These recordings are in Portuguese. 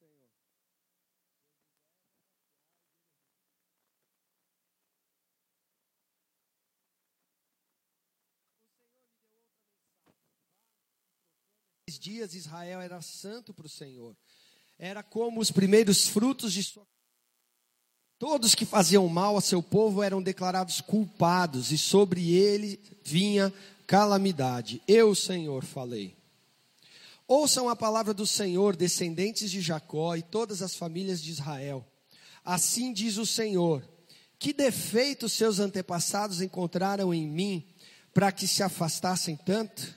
Senhor. Dias Israel era santo para o Senhor. Era como os primeiros frutos de sua Todos que faziam mal a seu povo eram declarados culpados, e sobre ele vinha calamidade. Eu, Senhor, falei. Ouçam a palavra do Senhor, descendentes de Jacó e todas as famílias de Israel. Assim diz o Senhor: Que defeitos seus antepassados encontraram em mim para que se afastassem tanto?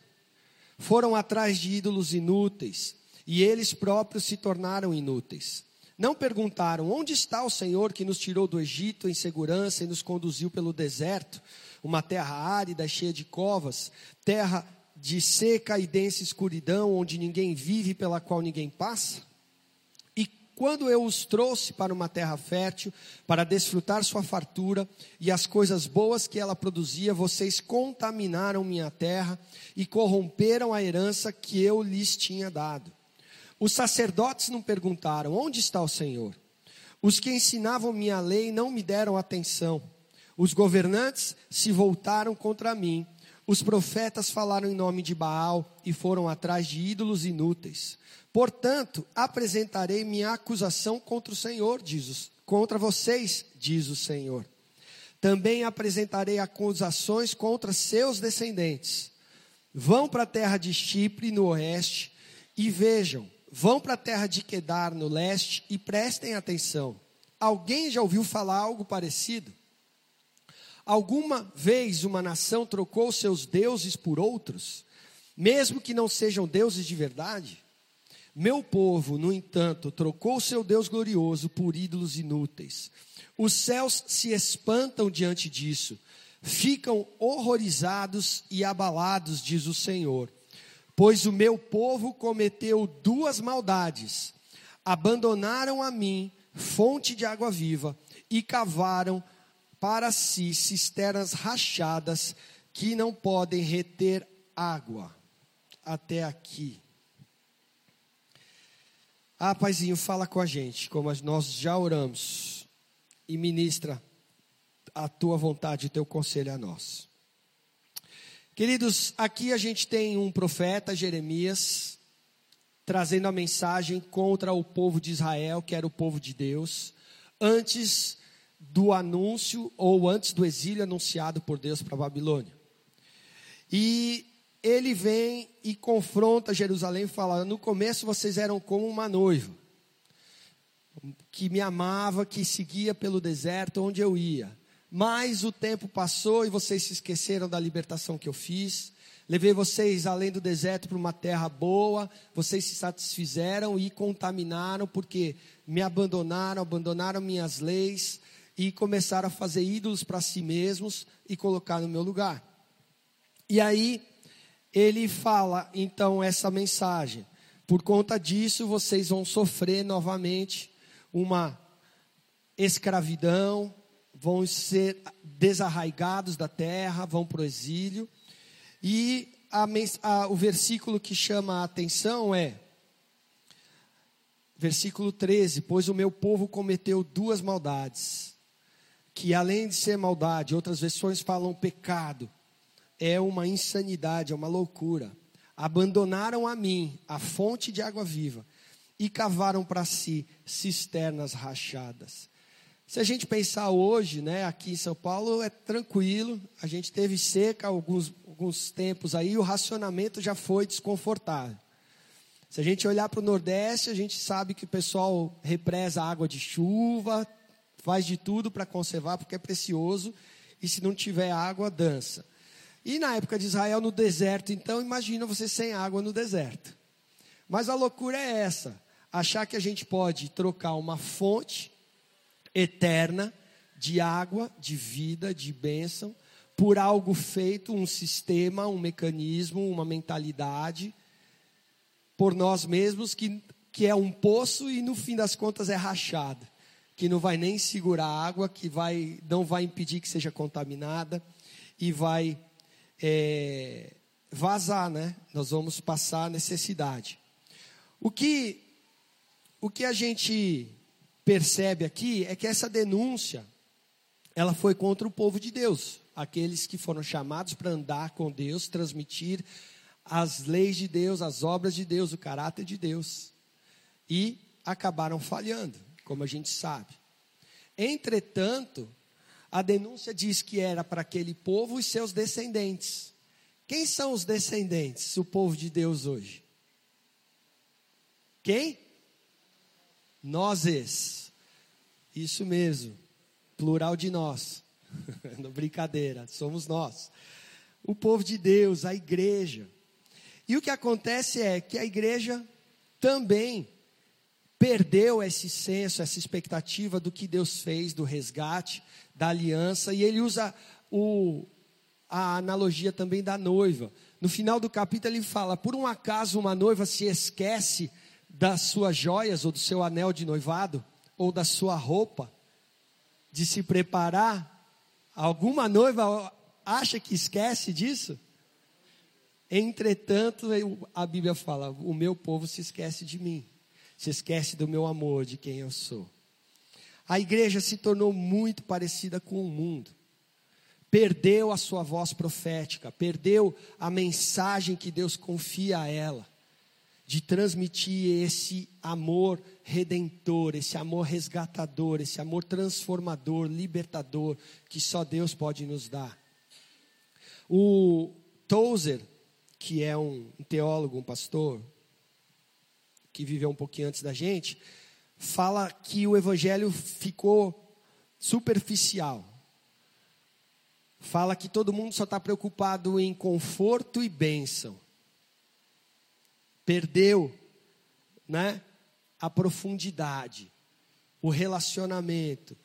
Foram atrás de ídolos inúteis, e eles próprios se tornaram inúteis. Não perguntaram: onde está o Senhor que nos tirou do Egito em segurança e nos conduziu pelo deserto, uma terra árida, cheia de covas, terra de seca e densa escuridão, onde ninguém vive, pela qual ninguém passa? E quando eu os trouxe para uma terra fértil, para desfrutar sua fartura e as coisas boas que ela produzia, vocês contaminaram minha terra e corromperam a herança que eu lhes tinha dado. Os sacerdotes não perguntaram: onde está o Senhor? Os que ensinavam minha lei não me deram atenção. Os governantes se voltaram contra mim. Os profetas falaram em nome de Baal e foram atrás de ídolos inúteis. Portanto, apresentarei minha acusação contra o Senhor, diz contra vocês, diz o Senhor. Também apresentarei acusações contra seus descendentes. Vão para a terra de Chipre, no oeste, e vejam, Vão para a terra de Quedar, no leste, e prestem atenção. Alguém já ouviu falar algo parecido? Alguma vez uma nação trocou seus deuses por outros, mesmo que não sejam deuses de verdade? Meu povo, no entanto, trocou seu Deus glorioso por ídolos inúteis. Os céus se espantam diante disso, ficam horrorizados e abalados, diz o Senhor Pois o meu povo cometeu duas maldades: abandonaram a mim, fonte de água viva, e cavaram para si cisternas rachadas que não podem reter água. Até aqui. Ah, Paizinho, fala com a gente, como nós já oramos, e ministra a tua vontade e teu conselho a nós. Queridos, aqui a gente tem um profeta, Jeremias, trazendo a mensagem contra o povo de Israel, que era o povo de Deus, antes do anúncio ou antes do exílio anunciado por Deus para a Babilônia. E ele vem e confronta Jerusalém e fala: No começo vocês eram como uma noiva, que me amava, que seguia pelo deserto onde eu ia. Mas o tempo passou e vocês se esqueceram da libertação que eu fiz. Levei vocês além do deserto para uma terra boa. Vocês se satisfizeram e contaminaram porque me abandonaram, abandonaram minhas leis e começaram a fazer ídolos para si mesmos e colocar no meu lugar. E aí ele fala então essa mensagem. Por conta disso, vocês vão sofrer novamente uma escravidão, vão ser desarraigados da terra, vão para o exílio. E a, a, o versículo que chama a atenção é, versículo 13: Pois o meu povo cometeu duas maldades, que além de ser maldade, outras versões falam pecado, é uma insanidade, é uma loucura. Abandonaram a mim, a fonte de água viva, e cavaram para si cisternas rachadas. Se a gente pensar hoje, né, aqui em São Paulo é tranquilo, a gente teve seca alguns, alguns tempos aí, o racionamento já foi desconfortável. Se a gente olhar para o Nordeste, a gente sabe que o pessoal represa água de chuva, faz de tudo para conservar, porque é precioso, e se não tiver água, dança. E na época de Israel, no deserto, então, imagina você sem água no deserto. Mas a loucura é essa: achar que a gente pode trocar uma fonte eterna de água, de vida, de bênção, por algo feito, um sistema, um mecanismo, uma mentalidade, por nós mesmos, que, que é um poço e no fim das contas é rachado, que não vai nem segurar a água, que vai, não vai impedir que seja contaminada e vai é, vazar, né? Nós vamos passar necessidade. O que o que a gente percebe aqui é que essa denúncia ela foi contra o povo de Deus, aqueles que foram chamados para andar com Deus, transmitir as leis de Deus, as obras de Deus, o caráter de Deus. E acabaram falhando, como a gente sabe. Entretanto, a denúncia diz que era para aquele povo e seus descendentes. Quem são os descendentes, o povo de Deus hoje? Quem? Nós. Isso mesmo. Plural de nós. Brincadeira, somos nós. O povo de Deus, a igreja. E o que acontece é que a igreja também perdeu esse senso, essa expectativa do que Deus fez, do resgate, da aliança, e ele usa o, a analogia também da noiva. No final do capítulo ele fala: por um acaso uma noiva se esquece das suas joias ou do seu anel de noivado ou da sua roupa de se preparar? Alguma noiva acha que esquece disso? Entretanto, a Bíblia fala: o meu povo se esquece de mim, se esquece do meu amor, de quem eu sou. A igreja se tornou muito parecida com o mundo. Perdeu a sua voz profética, perdeu a mensagem que Deus confia a ela, de transmitir esse amor redentor, esse amor resgatador, esse amor transformador, libertador, que só Deus pode nos dar. O Tozer, que é um teólogo, um pastor, que viveu um pouquinho antes da gente, fala que o evangelho ficou superficial. Fala que todo mundo só está preocupado em conforto e bênção. Perdeu, né? A profundidade, o relacionamento.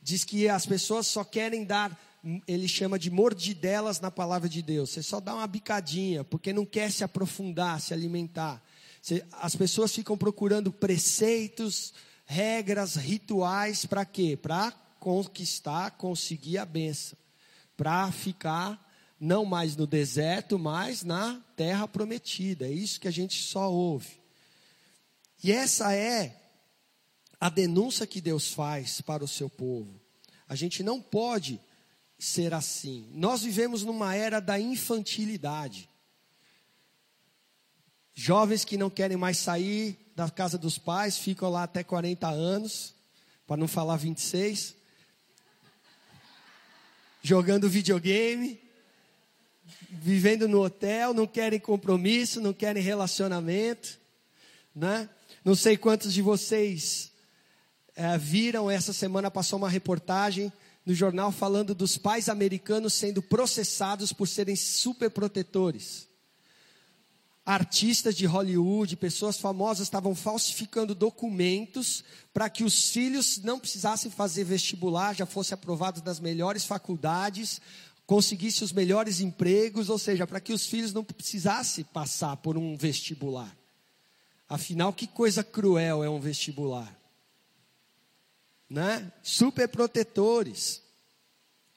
Diz que as pessoas só querem dar ele chama de mordidelas na palavra de Deus. Você só dá uma bicadinha, porque não quer se aprofundar, se alimentar. As pessoas ficam procurando preceitos, regras, rituais, para quê? Para conquistar, conseguir a benção. Para ficar não mais no deserto, mas na terra prometida. É isso que a gente só ouve. E essa é a denúncia que Deus faz para o seu povo. A gente não pode ser assim. Nós vivemos numa era da infantilidade. Jovens que não querem mais sair da casa dos pais, ficam lá até 40 anos, para não falar 26, jogando videogame, vivendo no hotel, não querem compromisso, não querem relacionamento, né? Não sei quantos de vocês é, viram, essa semana passou uma reportagem no jornal falando dos pais americanos sendo processados por serem superprotetores. Artistas de Hollywood, pessoas famosas estavam falsificando documentos para que os filhos não precisassem fazer vestibular, já fossem aprovados nas melhores faculdades, conseguissem os melhores empregos, ou seja, para que os filhos não precisassem passar por um vestibular. Afinal, que coisa cruel é um vestibular né? super protetores.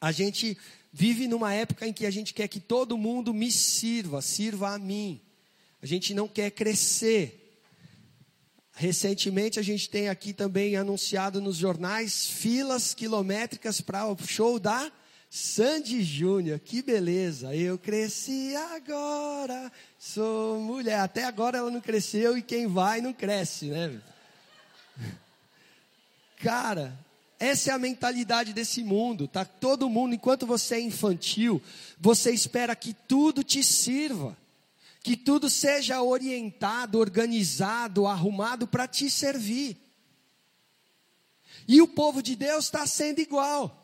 A gente vive numa época em que a gente quer que todo mundo me sirva, sirva a mim. A gente não quer crescer. Recentemente a gente tem aqui também anunciado nos jornais filas quilométricas para o show da Sandy Júnior. Que beleza! Eu cresci agora, sou mulher. Até agora ela não cresceu e quem vai não cresce, né? Cara, essa é a mentalidade desse mundo, tá? Todo mundo, enquanto você é infantil, você espera que tudo te sirva, que tudo seja orientado, organizado, arrumado para te servir. E o povo de Deus está sendo igual.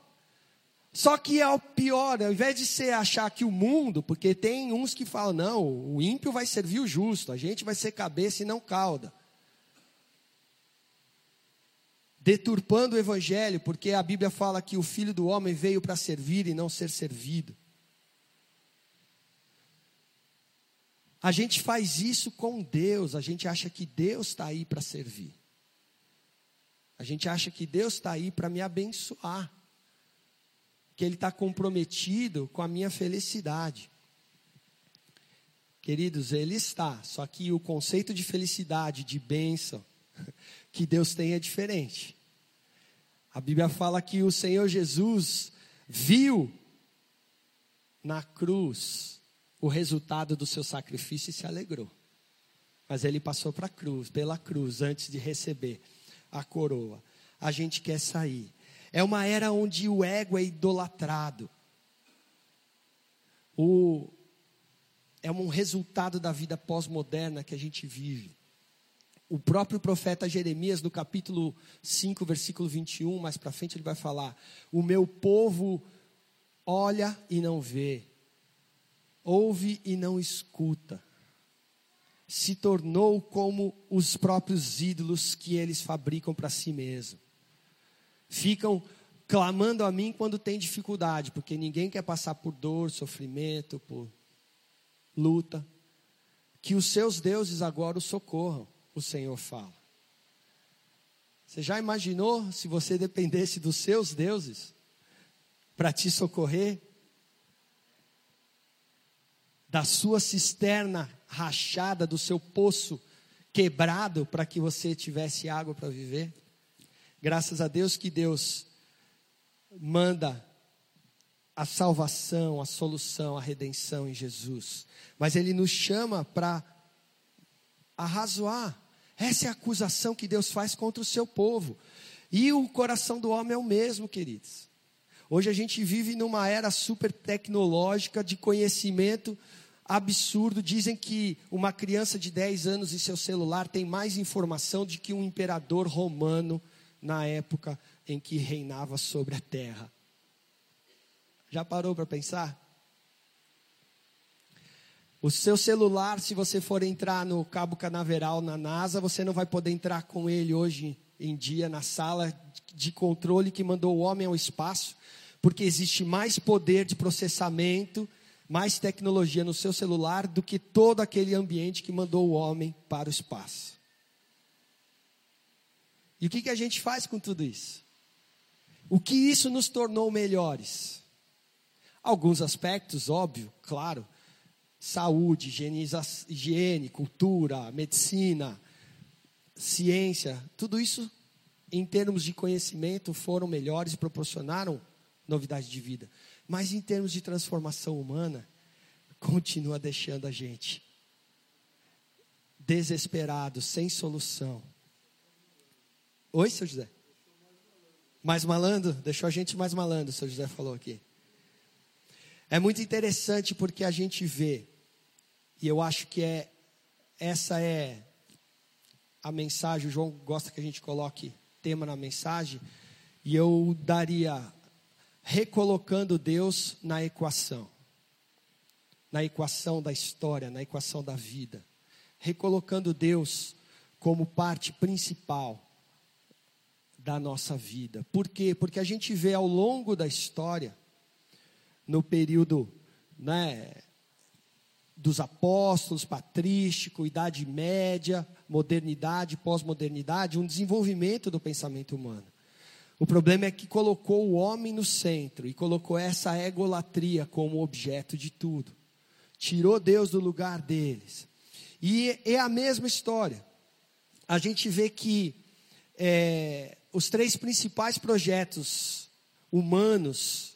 Só que é o pior, ao invés de você achar que o mundo, porque tem uns que falam, não, o ímpio vai servir o justo, a gente vai ser cabeça e não cauda. deturpando o evangelho, porque a Bíblia fala que o filho do homem veio para servir e não ser servido. A gente faz isso com Deus, a gente acha que Deus está aí para servir. A gente acha que Deus está aí para me abençoar, que Ele está comprometido com a minha felicidade. Queridos, Ele está, só que o conceito de felicidade, de bênção, que Deus tem é diferente. A Bíblia fala que o Senhor Jesus viu na cruz o resultado do seu sacrifício e se alegrou. Mas ele passou para cruz, pela cruz, antes de receber a coroa. A gente quer sair. É uma era onde o ego é idolatrado. O, é um resultado da vida pós-moderna que a gente vive. O próprio profeta Jeremias, no capítulo 5, versículo 21, mais para frente, ele vai falar: O meu povo olha e não vê, ouve e não escuta. Se tornou como os próprios ídolos que eles fabricam para si mesmos. Ficam clamando a mim quando tem dificuldade, porque ninguém quer passar por dor, sofrimento, por luta. Que os seus deuses agora o socorram, o Senhor fala. Você já imaginou se você dependesse dos seus deuses para te socorrer? Da sua cisterna rachada, do seu poço quebrado para que você tivesse água para viver? Graças a Deus que Deus manda a salvação, a solução, a redenção em Jesus. Mas Ele nos chama para arrazoar. Essa é a acusação que Deus faz contra o seu povo. E o coração do homem é o mesmo, queridos. Hoje a gente vive numa era super tecnológica de conhecimento absurdo. Dizem que uma criança de 10 anos e seu celular tem mais informação do que um imperador romano na época em que reinava sobre a terra. Já parou para pensar? O seu celular, se você for entrar no Cabo Canaveral na NASA, você não vai poder entrar com ele hoje em dia na sala de controle que mandou o homem ao espaço, porque existe mais poder de processamento, mais tecnologia no seu celular do que todo aquele ambiente que mandou o homem para o espaço. E o que, que a gente faz com tudo isso? O que isso nos tornou melhores? Alguns aspectos, óbvio, claro. Saúde, higiene, cultura, medicina, ciência, tudo isso em termos de conhecimento foram melhores e proporcionaram novidade de vida. Mas em termos de transformação humana, continua deixando a gente desesperado, sem solução. Oi, seu José? Mais malandro? Deixou a gente mais malandro, seu José falou aqui. É muito interessante porque a gente vê, e eu acho que é essa é a mensagem, o João gosta que a gente coloque tema na mensagem, e eu daria recolocando Deus na equação. Na equação da história, na equação da vida. Recolocando Deus como parte principal da nossa vida. Por quê? Porque a gente vê ao longo da história, no período né, dos apóstolos, patrístico, Idade Média, modernidade, pós-modernidade, um desenvolvimento do pensamento humano. O problema é que colocou o homem no centro e colocou essa egolatria como objeto de tudo. Tirou Deus do lugar deles. E é a mesma história. A gente vê que é, os três principais projetos humanos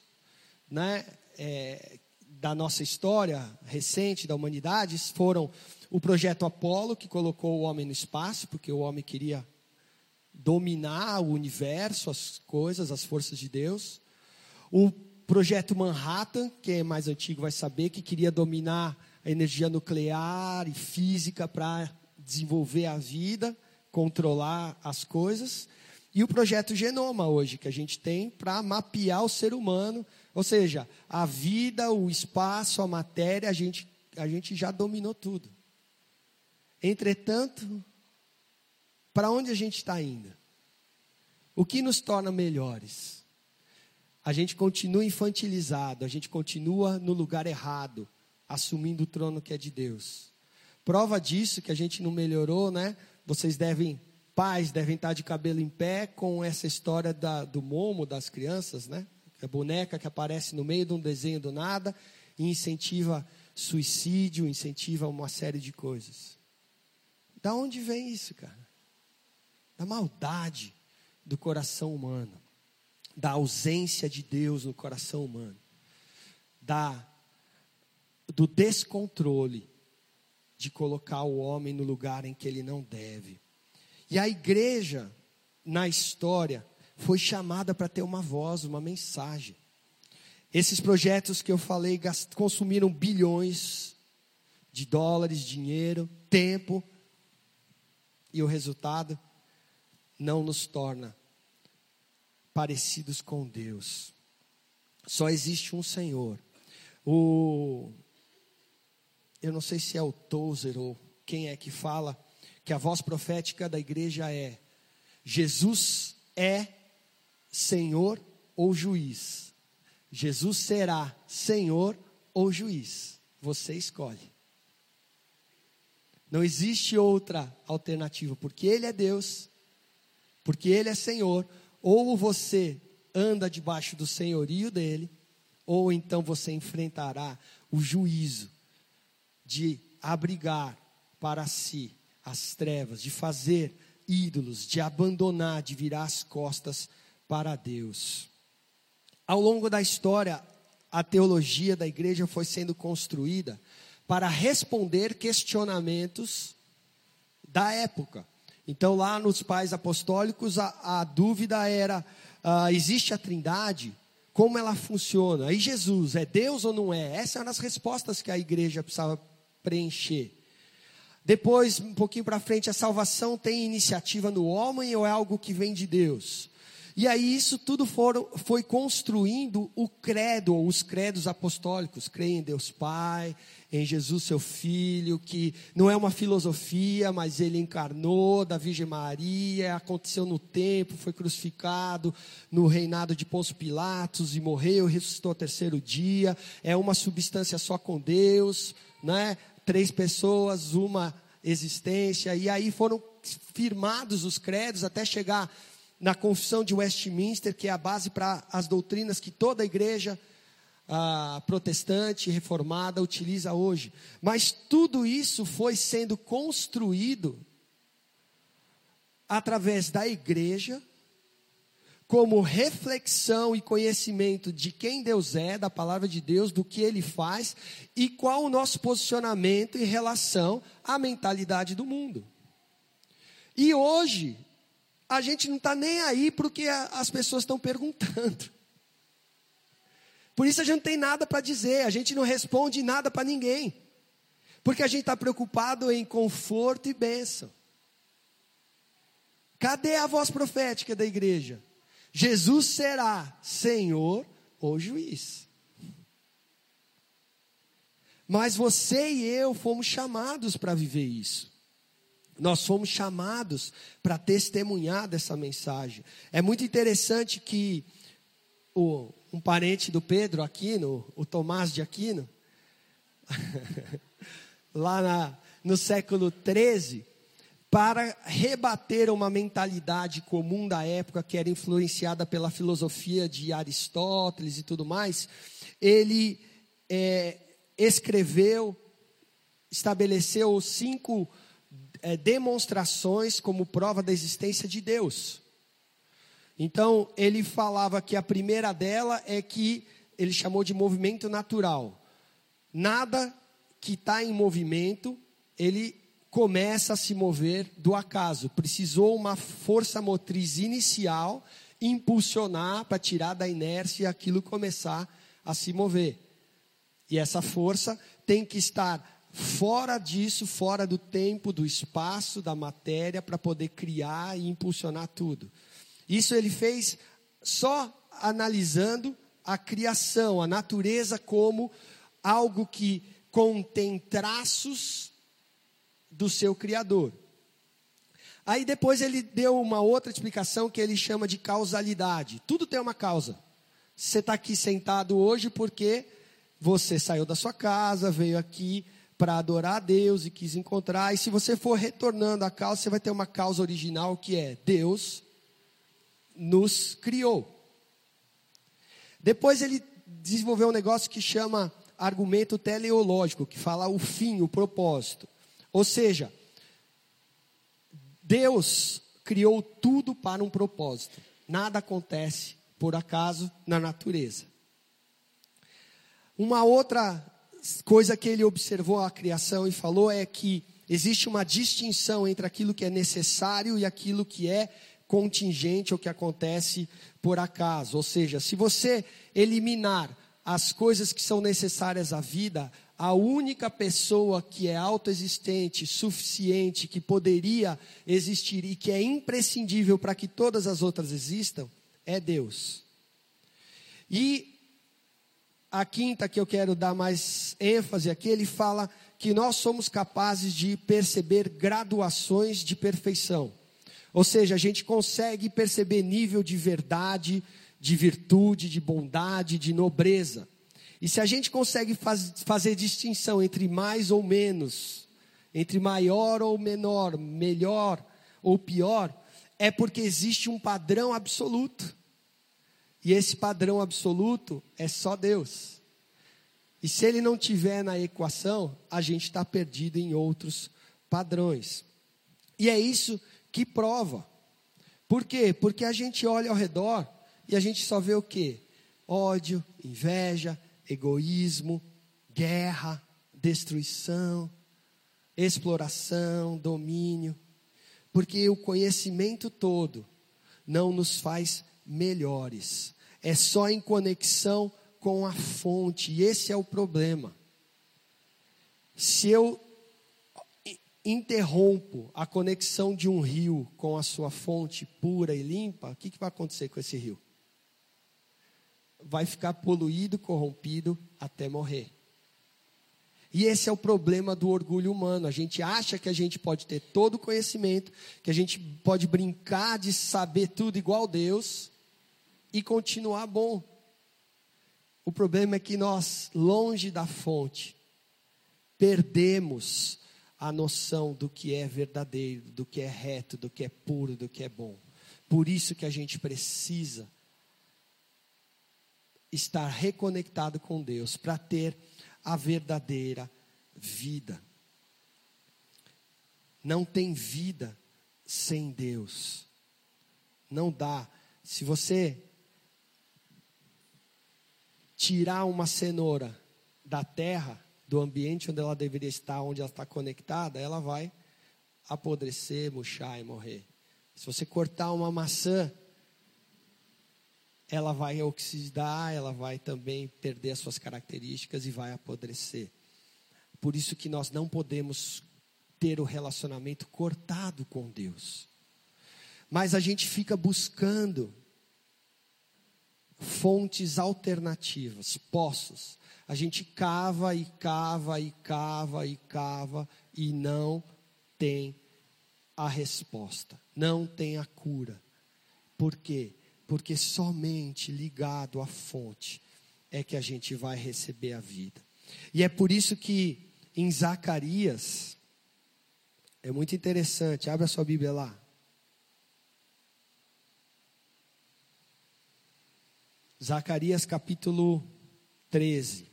né, é, da nossa história recente, da humanidade, foram o projeto Apolo, que colocou o homem no espaço, porque o homem queria dominar o universo, as coisas, as forças de Deus. O projeto Manhattan, que é mais antigo, vai saber, que queria dominar a energia nuclear e física para desenvolver a vida, controlar as coisas. E o projeto Genoma hoje, que a gente tem para mapear o ser humano, ou seja, a vida, o espaço, a matéria, a gente, a gente já dominou tudo. Entretanto, para onde a gente está indo? O que nos torna melhores? A gente continua infantilizado, a gente continua no lugar errado, assumindo o trono que é de Deus. Prova disso que a gente não melhorou, né? Vocês devem pais devem estar de cabelo em pé com essa história da, do momo das crianças, né? A boneca que aparece no meio de um desenho do nada e incentiva suicídio, incentiva uma série de coisas. Da onde vem isso, cara? Da maldade do coração humano, da ausência de Deus no coração humano, da do descontrole de colocar o homem no lugar em que ele não deve. E a igreja na história foi chamada para ter uma voz, uma mensagem. Esses projetos que eu falei consumiram bilhões de dólares, dinheiro, tempo, e o resultado não nos torna parecidos com Deus. Só existe um Senhor. O eu não sei se é o Tozer ou quem é que fala que a voz profética da igreja é Jesus é Senhor ou juiz. Jesus será Senhor ou juiz. Você escolhe. Não existe outra alternativa, porque Ele é Deus, porque Ele é Senhor. Ou você anda debaixo do senhorio dele, ou então você enfrentará o juízo de abrigar para si as trevas, de fazer ídolos, de abandonar, de virar as costas para Deus. Ao longo da história, a teologia da igreja foi sendo construída para responder questionamentos da época. Então, lá nos pais apostólicos, a, a dúvida era: uh, existe a trindade? Como ela funciona? Aí, Jesus, é Deus ou não é? Essas eram as respostas que a igreja precisava preencher. Depois, um pouquinho para frente, a salvação tem iniciativa no homem ou é algo que vem de Deus? E aí isso tudo foram, foi construindo o credo, os credos apostólicos. Creio em Deus Pai, em Jesus seu Filho, que não é uma filosofia, mas ele encarnou da Virgem Maria, aconteceu no tempo, foi crucificado no reinado de Pôncio Pilatos e morreu, ressuscitou ao terceiro dia. É uma substância só com Deus, né? três pessoas, uma existência, e aí foram firmados os credos até chegar na confissão de Westminster, que é a base para as doutrinas que toda a igreja ah, protestante reformada utiliza hoje. Mas tudo isso foi sendo construído através da igreja como reflexão e conhecimento de quem Deus é, da palavra de Deus, do que Ele faz e qual o nosso posicionamento em relação à mentalidade do mundo. E hoje, a gente não está nem aí para o que as pessoas estão perguntando. Por isso a gente não tem nada para dizer, a gente não responde nada para ninguém. Porque a gente está preocupado em conforto e bênção. Cadê a voz profética da igreja? Jesus será Senhor ou juiz. Mas você e eu fomos chamados para viver isso. Nós fomos chamados para testemunhar dessa mensagem. É muito interessante que o, um parente do Pedro Aquino, o Tomás de Aquino, lá na, no século 13, para rebater uma mentalidade comum da época que era influenciada pela filosofia de Aristóteles e tudo mais, ele é, escreveu, estabeleceu cinco é, demonstrações como prova da existência de Deus. Então, ele falava que a primeira dela é que ele chamou de movimento natural. Nada que está em movimento, ele começa a se mover do acaso. Precisou uma força motriz inicial impulsionar para tirar da inércia e aquilo começar a se mover. E essa força tem que estar fora disso, fora do tempo, do espaço, da matéria, para poder criar e impulsionar tudo. Isso ele fez só analisando a criação, a natureza como algo que contém traços do seu Criador. Aí depois ele deu uma outra explicação que ele chama de causalidade. Tudo tem uma causa. Você está aqui sentado hoje porque você saiu da sua casa, veio aqui para adorar a Deus e quis encontrar. E se você for retornando à causa, você vai ter uma causa original que é Deus nos criou. Depois ele desenvolveu um negócio que chama argumento teleológico, que fala o fim, o propósito. Ou seja, Deus criou tudo para um propósito. Nada acontece por acaso na natureza. Uma outra coisa que ele observou a criação e falou é que existe uma distinção entre aquilo que é necessário e aquilo que é contingente ou que acontece por acaso. Ou seja, se você eliminar as coisas que são necessárias à vida, a única pessoa que é autoexistente, suficiente, que poderia existir e que é imprescindível para que todas as outras existam, é Deus. E a quinta que eu quero dar mais ênfase aqui, ele fala que nós somos capazes de perceber graduações de perfeição. Ou seja, a gente consegue perceber nível de verdade, de virtude, de bondade, de nobreza. E se a gente consegue faz, fazer distinção entre mais ou menos, entre maior ou menor, melhor ou pior, é porque existe um padrão absoluto. E esse padrão absoluto é só Deus. E se ele não tiver na equação, a gente está perdido em outros padrões. E é isso que prova. Por quê? Porque a gente olha ao redor e a gente só vê o quê? Ódio, inveja, egoísmo, guerra, destruição, exploração, domínio. Porque o conhecimento todo não nos faz melhores. É só em conexão com a fonte, e esse é o problema. Se eu interrompo a conexão de um rio com a sua fonte pura e limpa, o que, que vai acontecer com esse rio? vai ficar poluído, corrompido até morrer. E esse é o problema do orgulho humano. A gente acha que a gente pode ter todo o conhecimento, que a gente pode brincar de saber tudo igual Deus e continuar bom. O problema é que nós, longe da fonte, perdemos a noção do que é verdadeiro, do que é reto, do que é puro, do que é bom. Por isso que a gente precisa estar reconectado com Deus, para ter a verdadeira vida. Não tem vida sem Deus. Não dá. Se você tirar uma cenoura da terra, do ambiente onde ela deveria estar, onde ela está conectada, ela vai apodrecer, murchar e morrer. Se você cortar uma maçã ela vai oxidar, ela vai também perder as suas características e vai apodrecer. Por isso que nós não podemos ter o relacionamento cortado com Deus. Mas a gente fica buscando fontes alternativas, poços. A gente cava e cava e cava e cava e não tem a resposta, não tem a cura. Por quê? porque somente ligado à fonte é que a gente vai receber a vida. E é por isso que em Zacarias, é muito interessante, abre a sua Bíblia lá. Zacarias capítulo 13,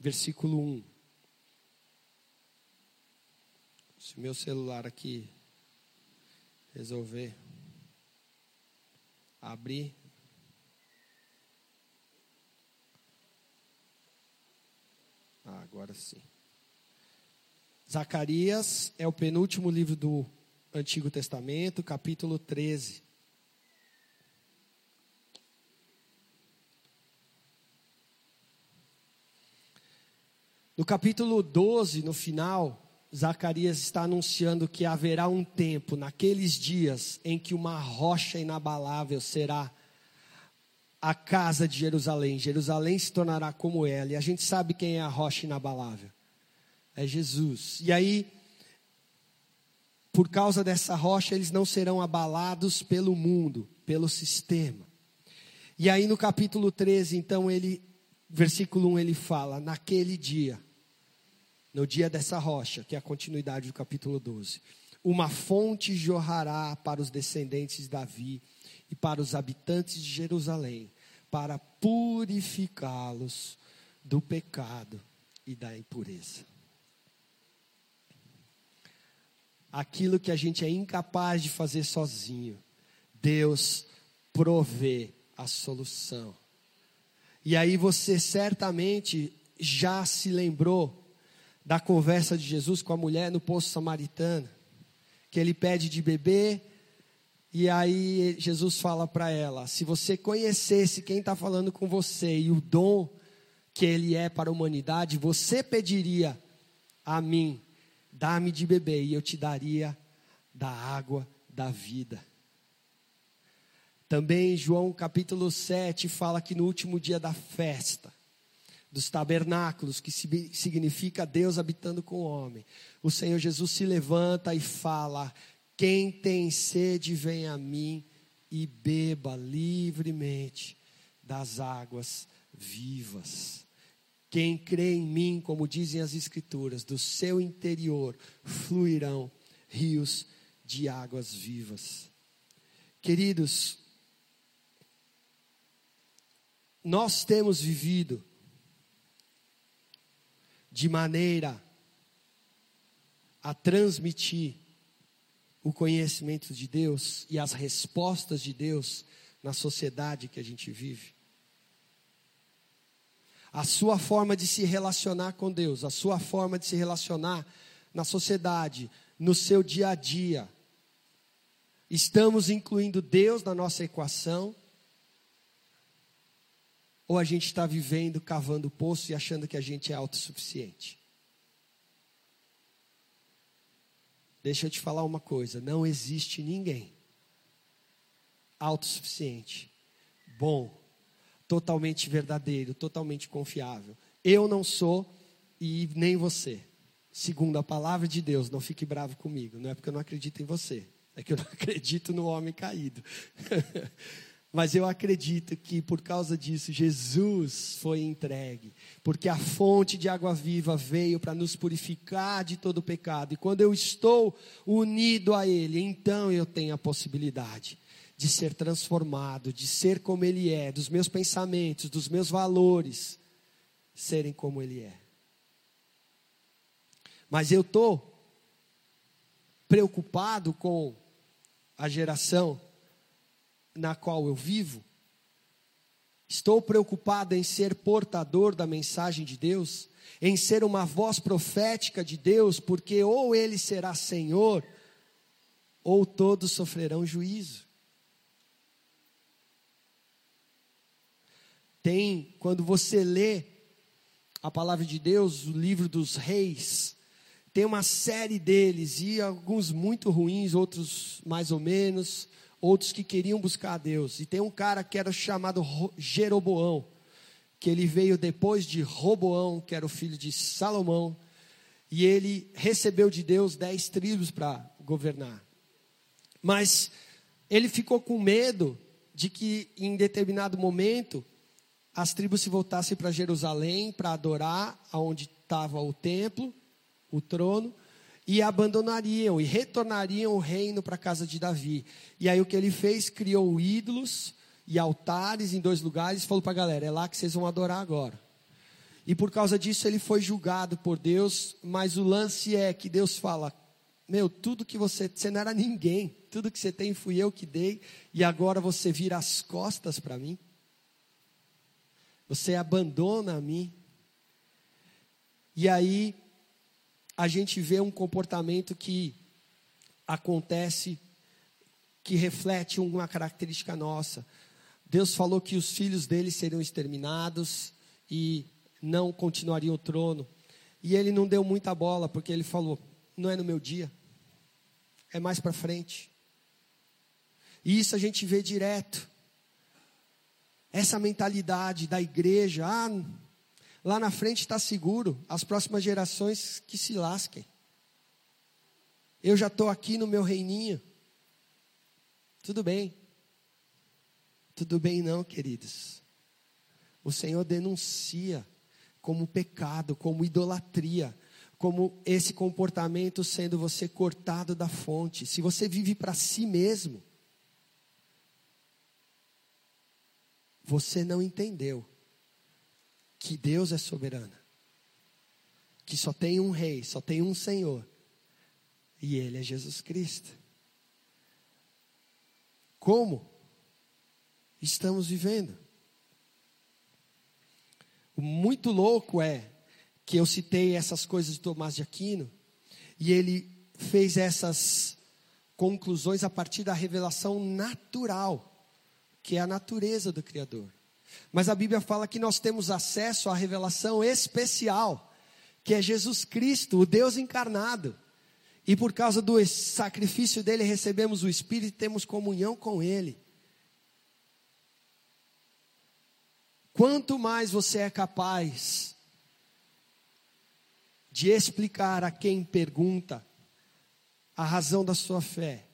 versículo 1. Se meu celular aqui resolver abrir. Ah, agora sim. Zacarias é o penúltimo livro do Antigo Testamento, capítulo 13. No capítulo 12, no final, Zacarias está anunciando que haverá um tempo, naqueles dias, em que uma rocha inabalável será a casa de Jerusalém. Jerusalém se tornará como ela. E a gente sabe quem é a rocha inabalável: é Jesus. E aí, por causa dessa rocha, eles não serão abalados pelo mundo, pelo sistema. E aí, no capítulo 13, então, ele, versículo 1, ele fala: Naquele dia no dia dessa rocha, que é a continuidade do capítulo 12. Uma fonte jorrará para os descendentes de Davi e para os habitantes de Jerusalém, para purificá-los do pecado e da impureza. aquilo que a gente é incapaz de fazer sozinho, Deus provê a solução. E aí você certamente já se lembrou da conversa de Jesus com a mulher no poço samaritano, que ele pede de beber, e aí Jesus fala para ela: se você conhecesse quem está falando com você e o dom que ele é para a humanidade, você pediria a mim, dá-me de beber, e eu te daria da água da vida. Também João capítulo 7 fala que no último dia da festa, dos tabernáculos, que significa Deus habitando com o homem, o Senhor Jesus se levanta e fala: Quem tem sede, vem a mim e beba livremente das águas vivas. Quem crê em mim, como dizem as Escrituras, do seu interior fluirão rios de águas vivas. Queridos, nós temos vivido de maneira a transmitir o conhecimento de Deus e as respostas de Deus na sociedade que a gente vive. A sua forma de se relacionar com Deus, a sua forma de se relacionar na sociedade, no seu dia a dia. Estamos incluindo Deus na nossa equação ou a gente está vivendo, cavando poço e achando que a gente é autossuficiente? Deixa eu te falar uma coisa: não existe ninguém autossuficiente, bom, totalmente verdadeiro, totalmente confiável. Eu não sou e nem você. Segundo a palavra de Deus, não fique bravo comigo. Não é porque eu não acredito em você, é que eu não acredito no homem caído. Mas eu acredito que por causa disso Jesus foi entregue, porque a fonte de água viva veio para nos purificar de todo pecado. E quando eu estou unido a Ele, então eu tenho a possibilidade de ser transformado, de ser como Ele é, dos meus pensamentos, dos meus valores serem como Ele é. Mas eu estou preocupado com a geração na qual eu vivo? Estou preocupado em ser portador da mensagem de Deus, em ser uma voz profética de Deus, porque ou Ele será Senhor, ou todos sofrerão juízo. Tem, quando você lê a palavra de Deus, o livro dos reis, tem uma série deles, e alguns muito ruins, outros mais ou menos, outros que queriam buscar a Deus. E tem um cara que era chamado Jeroboão, que ele veio depois de Roboão, que era o filho de Salomão, e ele recebeu de Deus dez tribos para governar. Mas ele ficou com medo de que em determinado momento as tribos se voltassem para Jerusalém para adorar aonde estava o templo, o trono, e abandonariam e retornariam o reino para a casa de Davi. E aí o que ele fez? Criou ídolos e altares em dois lugares e falou para a galera: é lá que vocês vão adorar agora. E por causa disso ele foi julgado por Deus, mas o lance é que Deus fala: Meu, tudo que você. Você não era ninguém, tudo que você tem fui eu que dei, e agora você vira as costas para mim. Você abandona a mim. E aí a gente vê um comportamento que acontece, que reflete uma característica nossa. Deus falou que os filhos dele seriam exterminados e não continuariam o trono. E ele não deu muita bola, porque ele falou: não é no meu dia, é mais para frente. E isso a gente vê direto. Essa mentalidade da igreja, ah, Lá na frente está seguro, as próximas gerações que se lasquem. Eu já estou aqui no meu reininho. Tudo bem. Tudo bem, não, queridos. O Senhor denuncia como pecado, como idolatria, como esse comportamento sendo você cortado da fonte. Se você vive para si mesmo, você não entendeu que Deus é soberano, que só tem um rei, só tem um Senhor, E ele é Jesus Cristo. Como estamos vivendo? O muito louco é que eu citei essas coisas de Tomás de Aquino e ele fez essas conclusões a partir da revelação natural, que é a natureza do Criador. Mas a Bíblia fala que nós temos acesso à revelação especial, que é Jesus Cristo, o Deus encarnado. E por causa do sacrifício dele recebemos o Espírito e temos comunhão com ele. Quanto mais você é capaz de explicar a quem pergunta a razão da sua fé,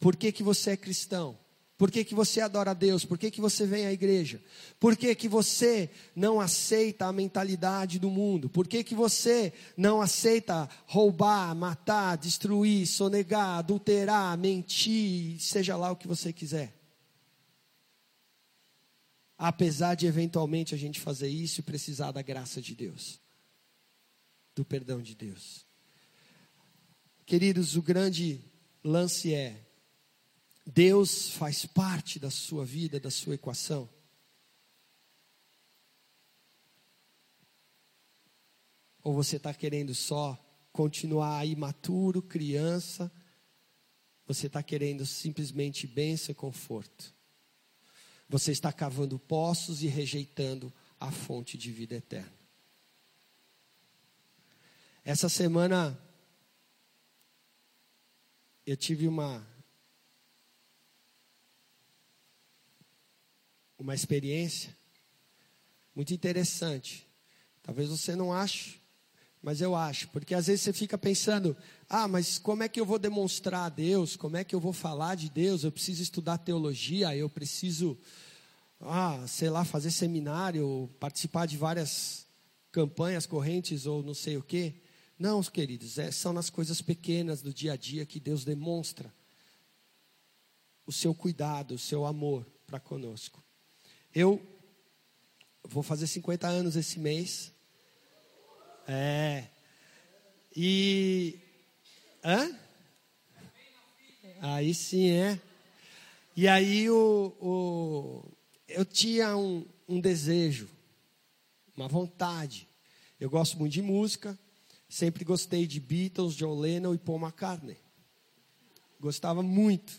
por que, que você é cristão, por que, que você adora a Deus? Por que, que você vem à igreja? Por que, que você não aceita a mentalidade do mundo? Por que, que você não aceita roubar, matar, destruir, sonegar, adulterar, mentir, seja lá o que você quiser? Apesar de eventualmente a gente fazer isso e precisar da graça de Deus, do perdão de Deus. Queridos, o grande lance é Deus faz parte da sua vida, da sua equação? Ou você está querendo só continuar imaturo, criança? Você está querendo simplesmente bênção e conforto? Você está cavando poços e rejeitando a fonte de vida eterna. Essa semana eu tive uma uma experiência muito interessante. Talvez você não ache, mas eu acho, porque às vezes você fica pensando: ah, mas como é que eu vou demonstrar a Deus? Como é que eu vou falar de Deus? Eu preciso estudar teologia, eu preciso, ah, sei lá, fazer seminário, participar de várias campanhas, correntes ou não sei o quê. Não, queridos, é, são nas coisas pequenas do dia a dia que Deus demonstra o seu cuidado, o seu amor para conosco. Eu vou fazer 50 anos esse mês. É. E. Hã? Aí sim é. E aí o, o eu tinha um, um desejo, uma vontade. Eu gosto muito de música, sempre gostei de Beatles, John Lennon e Paul McCartney. Gostava muito.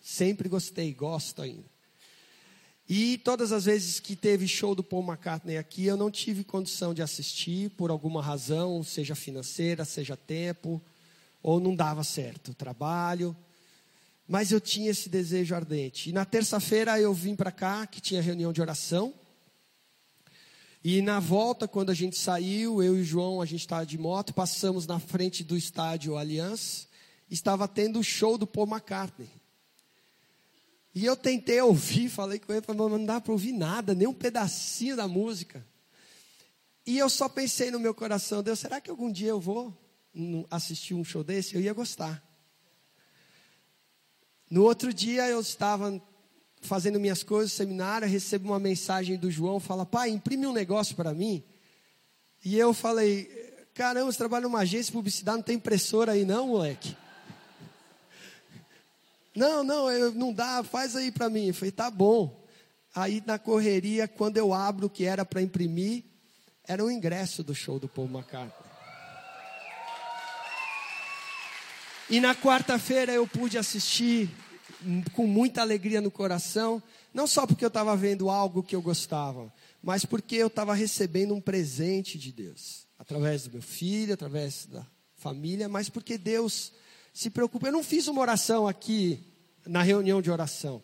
Sempre gostei, gosto ainda. E todas as vezes que teve show do Paul McCartney aqui, eu não tive condição de assistir por alguma razão, seja financeira, seja tempo, ou não dava certo o trabalho. Mas eu tinha esse desejo ardente. E na terça-feira eu vim para cá, que tinha reunião de oração. E na volta, quando a gente saiu, eu e o João, a gente estava de moto, passamos na frente do estádio Allianz, estava tendo o show do Paul McCartney. E eu tentei ouvir, falei com ele, falei, não dá para ouvir nada, nem um pedacinho da música. E eu só pensei no meu coração, Deus, será que algum dia eu vou assistir um show desse? Eu ia gostar. No outro dia eu estava fazendo minhas coisas, seminário, recebo uma mensagem do João, fala, pai, imprime um negócio para mim. E eu falei, caramba, você trabalha numa agência de publicidade, não tem impressora aí não, moleque? Não, não, eu, não dá, faz aí para mim. Eu falei, tá bom. Aí na correria, quando eu abro o que era para imprimir, era o ingresso do show do Paul McCartney. E na quarta-feira eu pude assistir com muita alegria no coração, não só porque eu estava vendo algo que eu gostava, mas porque eu estava recebendo um presente de Deus, através do meu filho, através da família, mas porque Deus se preocupa. Eu não fiz uma oração aqui na reunião de oração.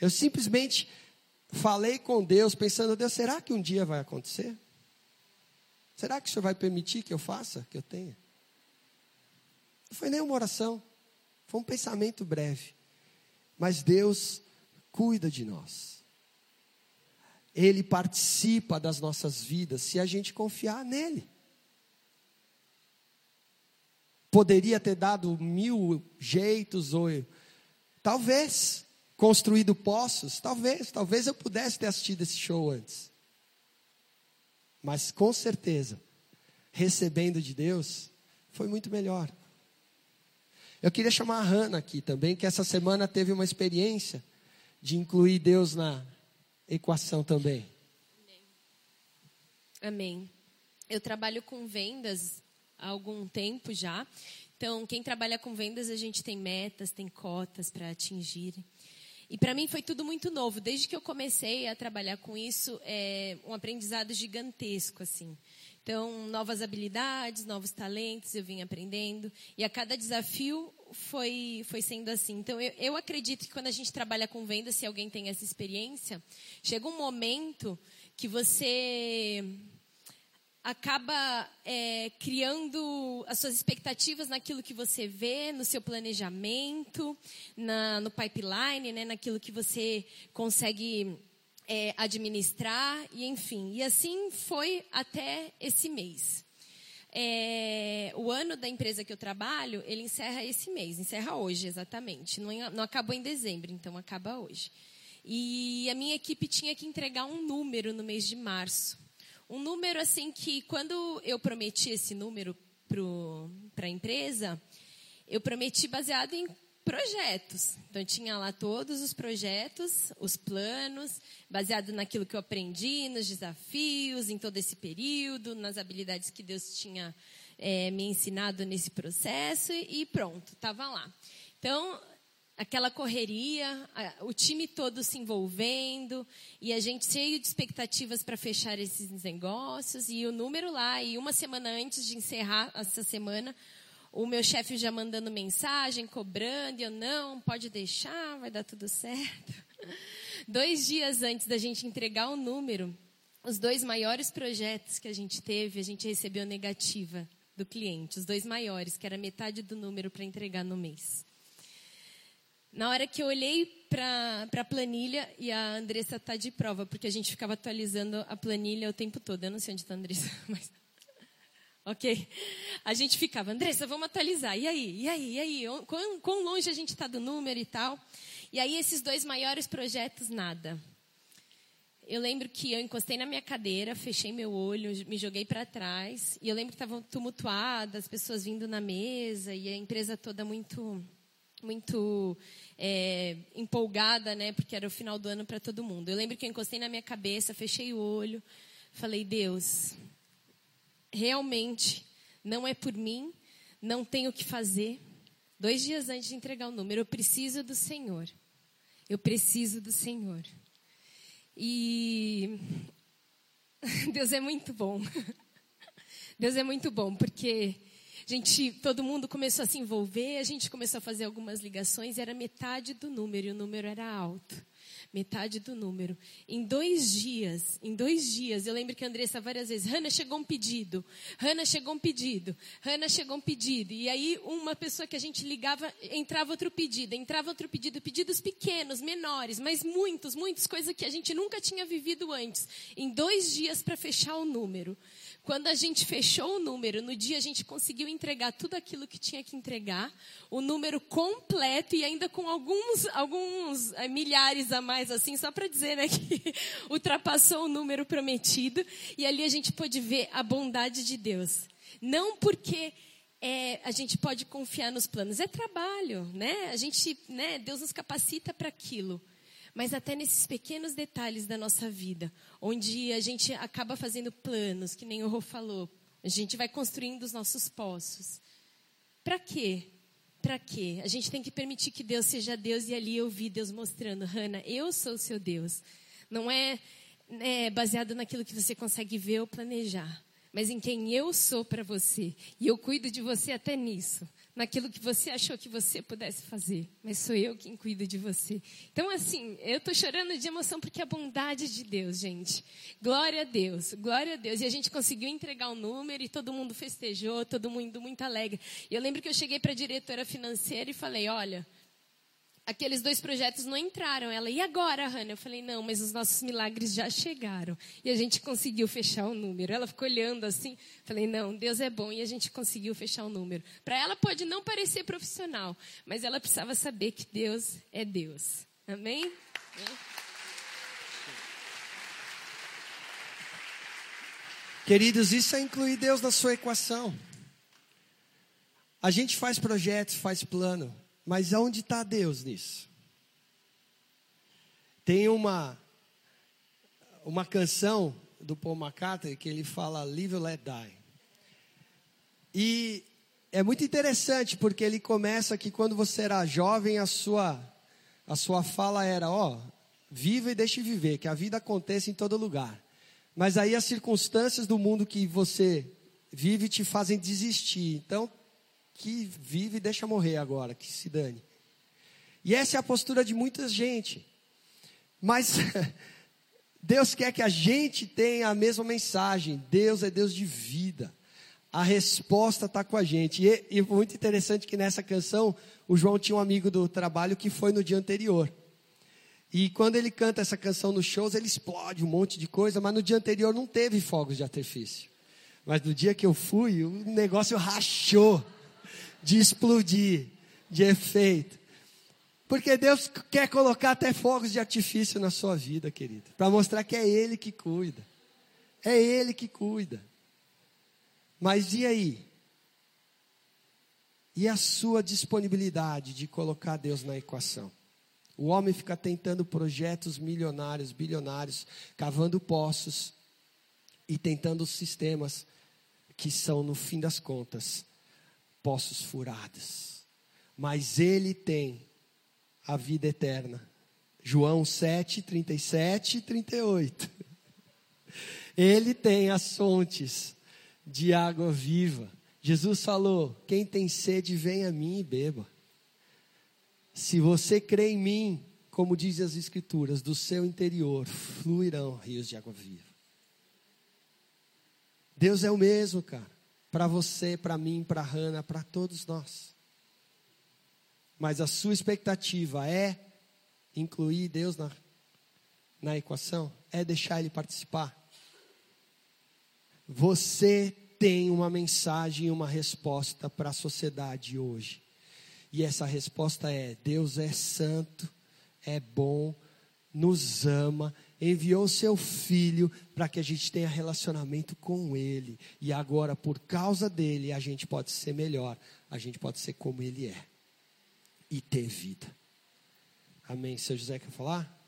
Eu simplesmente falei com Deus, pensando, Deus, será que um dia vai acontecer? Será que o Senhor vai permitir que eu faça, que eu tenha? Não foi nenhuma oração, foi um pensamento breve. Mas Deus cuida de nós. Ele participa das nossas vidas se a gente confiar nele. Poderia ter dado mil jeitos, ou talvez construído poços, talvez, talvez eu pudesse ter assistido esse show antes. Mas com certeza, recebendo de Deus, Foi muito melhor. Eu queria chamar a Hannah aqui também, que essa semana teve uma experiência de incluir Deus na equação também. Amém. Eu trabalho com vendas há algum tempo já. Então, quem trabalha com vendas, a gente tem metas, tem cotas para atingir. E para mim foi tudo muito novo. Desde que eu comecei a trabalhar com isso, é um aprendizado gigantesco, assim. Então, novas habilidades, novos talentos eu vim aprendendo. E a cada desafio foi, foi sendo assim. Então, eu, eu acredito que quando a gente trabalha com vendas, se alguém tem essa experiência, chega um momento que você acaba é, criando as suas expectativas naquilo que você vê, no seu planejamento, na, no pipeline, né, naquilo que você consegue é, administrar, e enfim. E assim foi até esse mês. É, o ano da empresa que eu trabalho, ele encerra esse mês, encerra hoje exatamente. Não, não acabou em dezembro, então acaba hoje. E a minha equipe tinha que entregar um número no mês de março. Um número assim que, quando eu prometi esse número para a empresa, eu prometi baseado em projetos. Então, tinha lá todos os projetos, os planos, baseado naquilo que eu aprendi, nos desafios, em todo esse período, nas habilidades que Deus tinha é, me ensinado nesse processo, e pronto, estava lá. Então, aquela correria, o time todo se envolvendo e a gente cheio de expectativas para fechar esses negócios e o número lá e uma semana antes de encerrar essa semana, o meu chefe já mandando mensagem, cobrando, e eu não, pode deixar, vai dar tudo certo. Dois dias antes da gente entregar o número, os dois maiores projetos que a gente teve, a gente recebeu negativa do cliente, os dois maiores, que era metade do número para entregar no mês. Na hora que eu olhei para a planilha, e a Andressa está de prova, porque a gente ficava atualizando a planilha o tempo todo. Eu não sei onde está a Andressa, mas. Ok? A gente ficava, Andressa, vamos atualizar. E aí? E aí? E aí? Quão, quão longe a gente está do número e tal? E aí, esses dois maiores projetos, nada. Eu lembro que eu encostei na minha cadeira, fechei meu olho, me joguei para trás. E eu lembro que estavam tumultuadas, as pessoas vindo na mesa e a empresa toda muito muito é, empolgada, né? Porque era o final do ano para todo mundo. Eu lembro que eu encostei na minha cabeça, fechei o olho, falei: Deus, realmente não é por mim, não tenho o que fazer. Dois dias antes de entregar o número, eu preciso do Senhor. Eu preciso do Senhor. E Deus é muito bom. Deus é muito bom, porque a gente, todo mundo começou a se envolver, a gente começou a fazer algumas ligações, era metade do número, e o número era alto. Metade do número. Em dois dias, em dois dias, eu lembro que a Andressa várias vezes, Hanna chegou um pedido, Hanna chegou um pedido, Hanna chegou um pedido. E aí uma pessoa que a gente ligava, entrava outro pedido, entrava outro pedido, pedidos pequenos, menores, mas muitos, muitas coisas que a gente nunca tinha vivido antes. Em dois dias para fechar o número. Quando a gente fechou o número, no dia a gente conseguiu entregar tudo aquilo que tinha que entregar, o número completo e ainda com alguns, alguns é, milhares a mais, assim, só para dizer né, que ultrapassou o número prometido. E ali a gente pôde ver a bondade de Deus. Não porque é, a gente pode confiar nos planos, é trabalho, né? A gente, né, Deus nos capacita para aquilo mas até nesses pequenos detalhes da nossa vida, onde a gente acaba fazendo planos, que nem o Rô falou, a gente vai construindo os nossos poços. Para quê? Para quê? A gente tem que permitir que Deus seja Deus e ali eu vi Deus mostrando, Hannah, eu sou o seu Deus. Não é, é baseado naquilo que você consegue ver ou planejar, mas em quem eu sou para você. E eu cuido de você até nisso naquilo que você achou que você pudesse fazer, mas sou eu quem cuido de você. Então, assim, eu estou chorando de emoção porque a bondade de Deus, gente. Glória a Deus, glória a Deus. E a gente conseguiu entregar o número e todo mundo festejou, todo mundo muito alegre. E eu lembro que eu cheguei para a diretora financeira e falei: olha aqueles dois projetos não entraram. Ela, e agora, Hannah? Eu falei, não, mas os nossos milagres já chegaram. E a gente conseguiu fechar o número. Ela ficou olhando assim. Falei, não, Deus é bom e a gente conseguiu fechar o número. Para ela pode não parecer profissional, mas ela precisava saber que Deus é Deus. Amém? Queridos, isso é incluir Deus na sua equação. A gente faz projetos, faz plano, mas aonde está Deus nisso? Tem uma uma canção do Paul McCartney que ele fala Live Let Die. E é muito interessante porque ele começa que quando você era jovem a sua a sua fala era, ó, viva e deixe viver, que a vida acontece em todo lugar. Mas aí as circunstâncias do mundo que você vive te fazem desistir. Então, que vive e deixa morrer agora, que se dane. E essa é a postura de muita gente. Mas Deus quer que a gente tenha a mesma mensagem. Deus é Deus de vida. A resposta está com a gente. E, e muito interessante que nessa canção, o João tinha um amigo do trabalho que foi no dia anterior. E quando ele canta essa canção nos shows, ele explode um monte de coisa, mas no dia anterior não teve fogos de artifício. Mas no dia que eu fui, o negócio rachou de explodir, de efeito. Porque Deus quer colocar até fogos de artifício na sua vida, querido, para mostrar que é Ele que cuida. É Ele que cuida. Mas e aí? E a sua disponibilidade de colocar Deus na equação? O homem fica tentando projetos milionários, bilionários, cavando poços e tentando sistemas que são, no fim das contas, poços furados. Mas ele tem a vida eterna. João 7, 37 e 38. Ele tem as fontes de água viva. Jesus falou: Quem tem sede, vem a mim e beba. Se você crê em mim, como dizem as Escrituras, do seu interior fluirão rios de água viva. Deus é o mesmo, cara. Para você, para mim, para Hannah, para todos nós. Mas a sua expectativa é incluir Deus na, na equação? É deixar Ele participar? Você tem uma mensagem e uma resposta para a sociedade hoje. E essa resposta é: Deus é santo, é bom, nos ama, enviou seu filho para que a gente tenha relacionamento com ele. E agora, por causa dele, a gente pode ser melhor, a gente pode ser como ele é e ter vida. Amém. Seu José quer falar?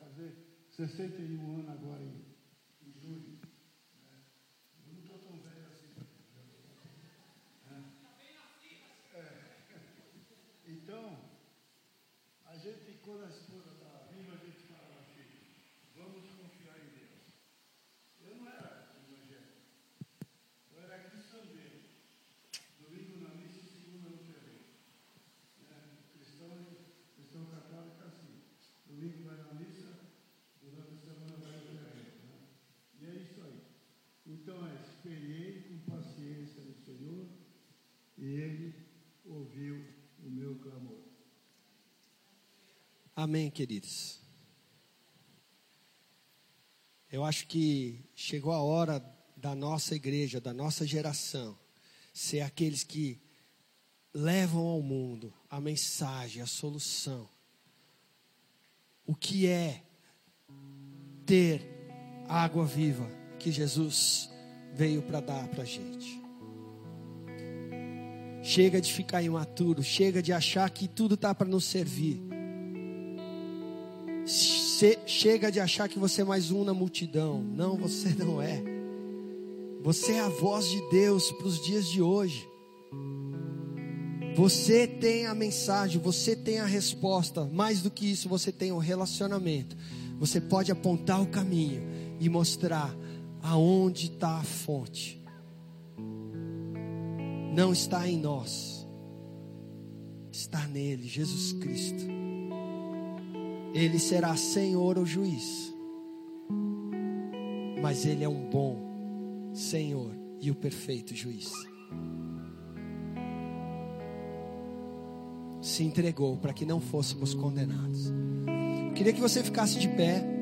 Fazer 61 anos agora em, julho. Né? Eu não estou tão velho assim. É. É. Então, a gente, quando a esposa está viva, a gente fala assim, vamos confiar em Deus. Eu não era evangélico. Eu era cristão dele. Domingo na missa e segunda no terreno. Né? Cristão, cristão católico assim. Domingo vai na missa, durante a semana vai no terreno. Né? E é isso aí. Então é, esperei com paciência no Senhor e Ele ouviu o meu clamor. Amém, queridos. Eu acho que chegou a hora da nossa igreja, da nossa geração, ser aqueles que levam ao mundo a mensagem, a solução. O que é ter água viva que Jesus veio para dar para a gente. Chega de ficar imaturo, chega de achar que tudo está para nos servir. Che- chega de achar que você é mais um na multidão. Não, você não é. Você é a voz de Deus para os dias de hoje. Você tem a mensagem, você tem a resposta. Mais do que isso, você tem o relacionamento. Você pode apontar o caminho e mostrar Aonde está a fonte? Não está em nós, está nele, Jesus Cristo. Ele será Senhor ou juiz, mas Ele é um bom Senhor e o perfeito juiz. Se entregou para que não fôssemos condenados. Queria que você ficasse de pé.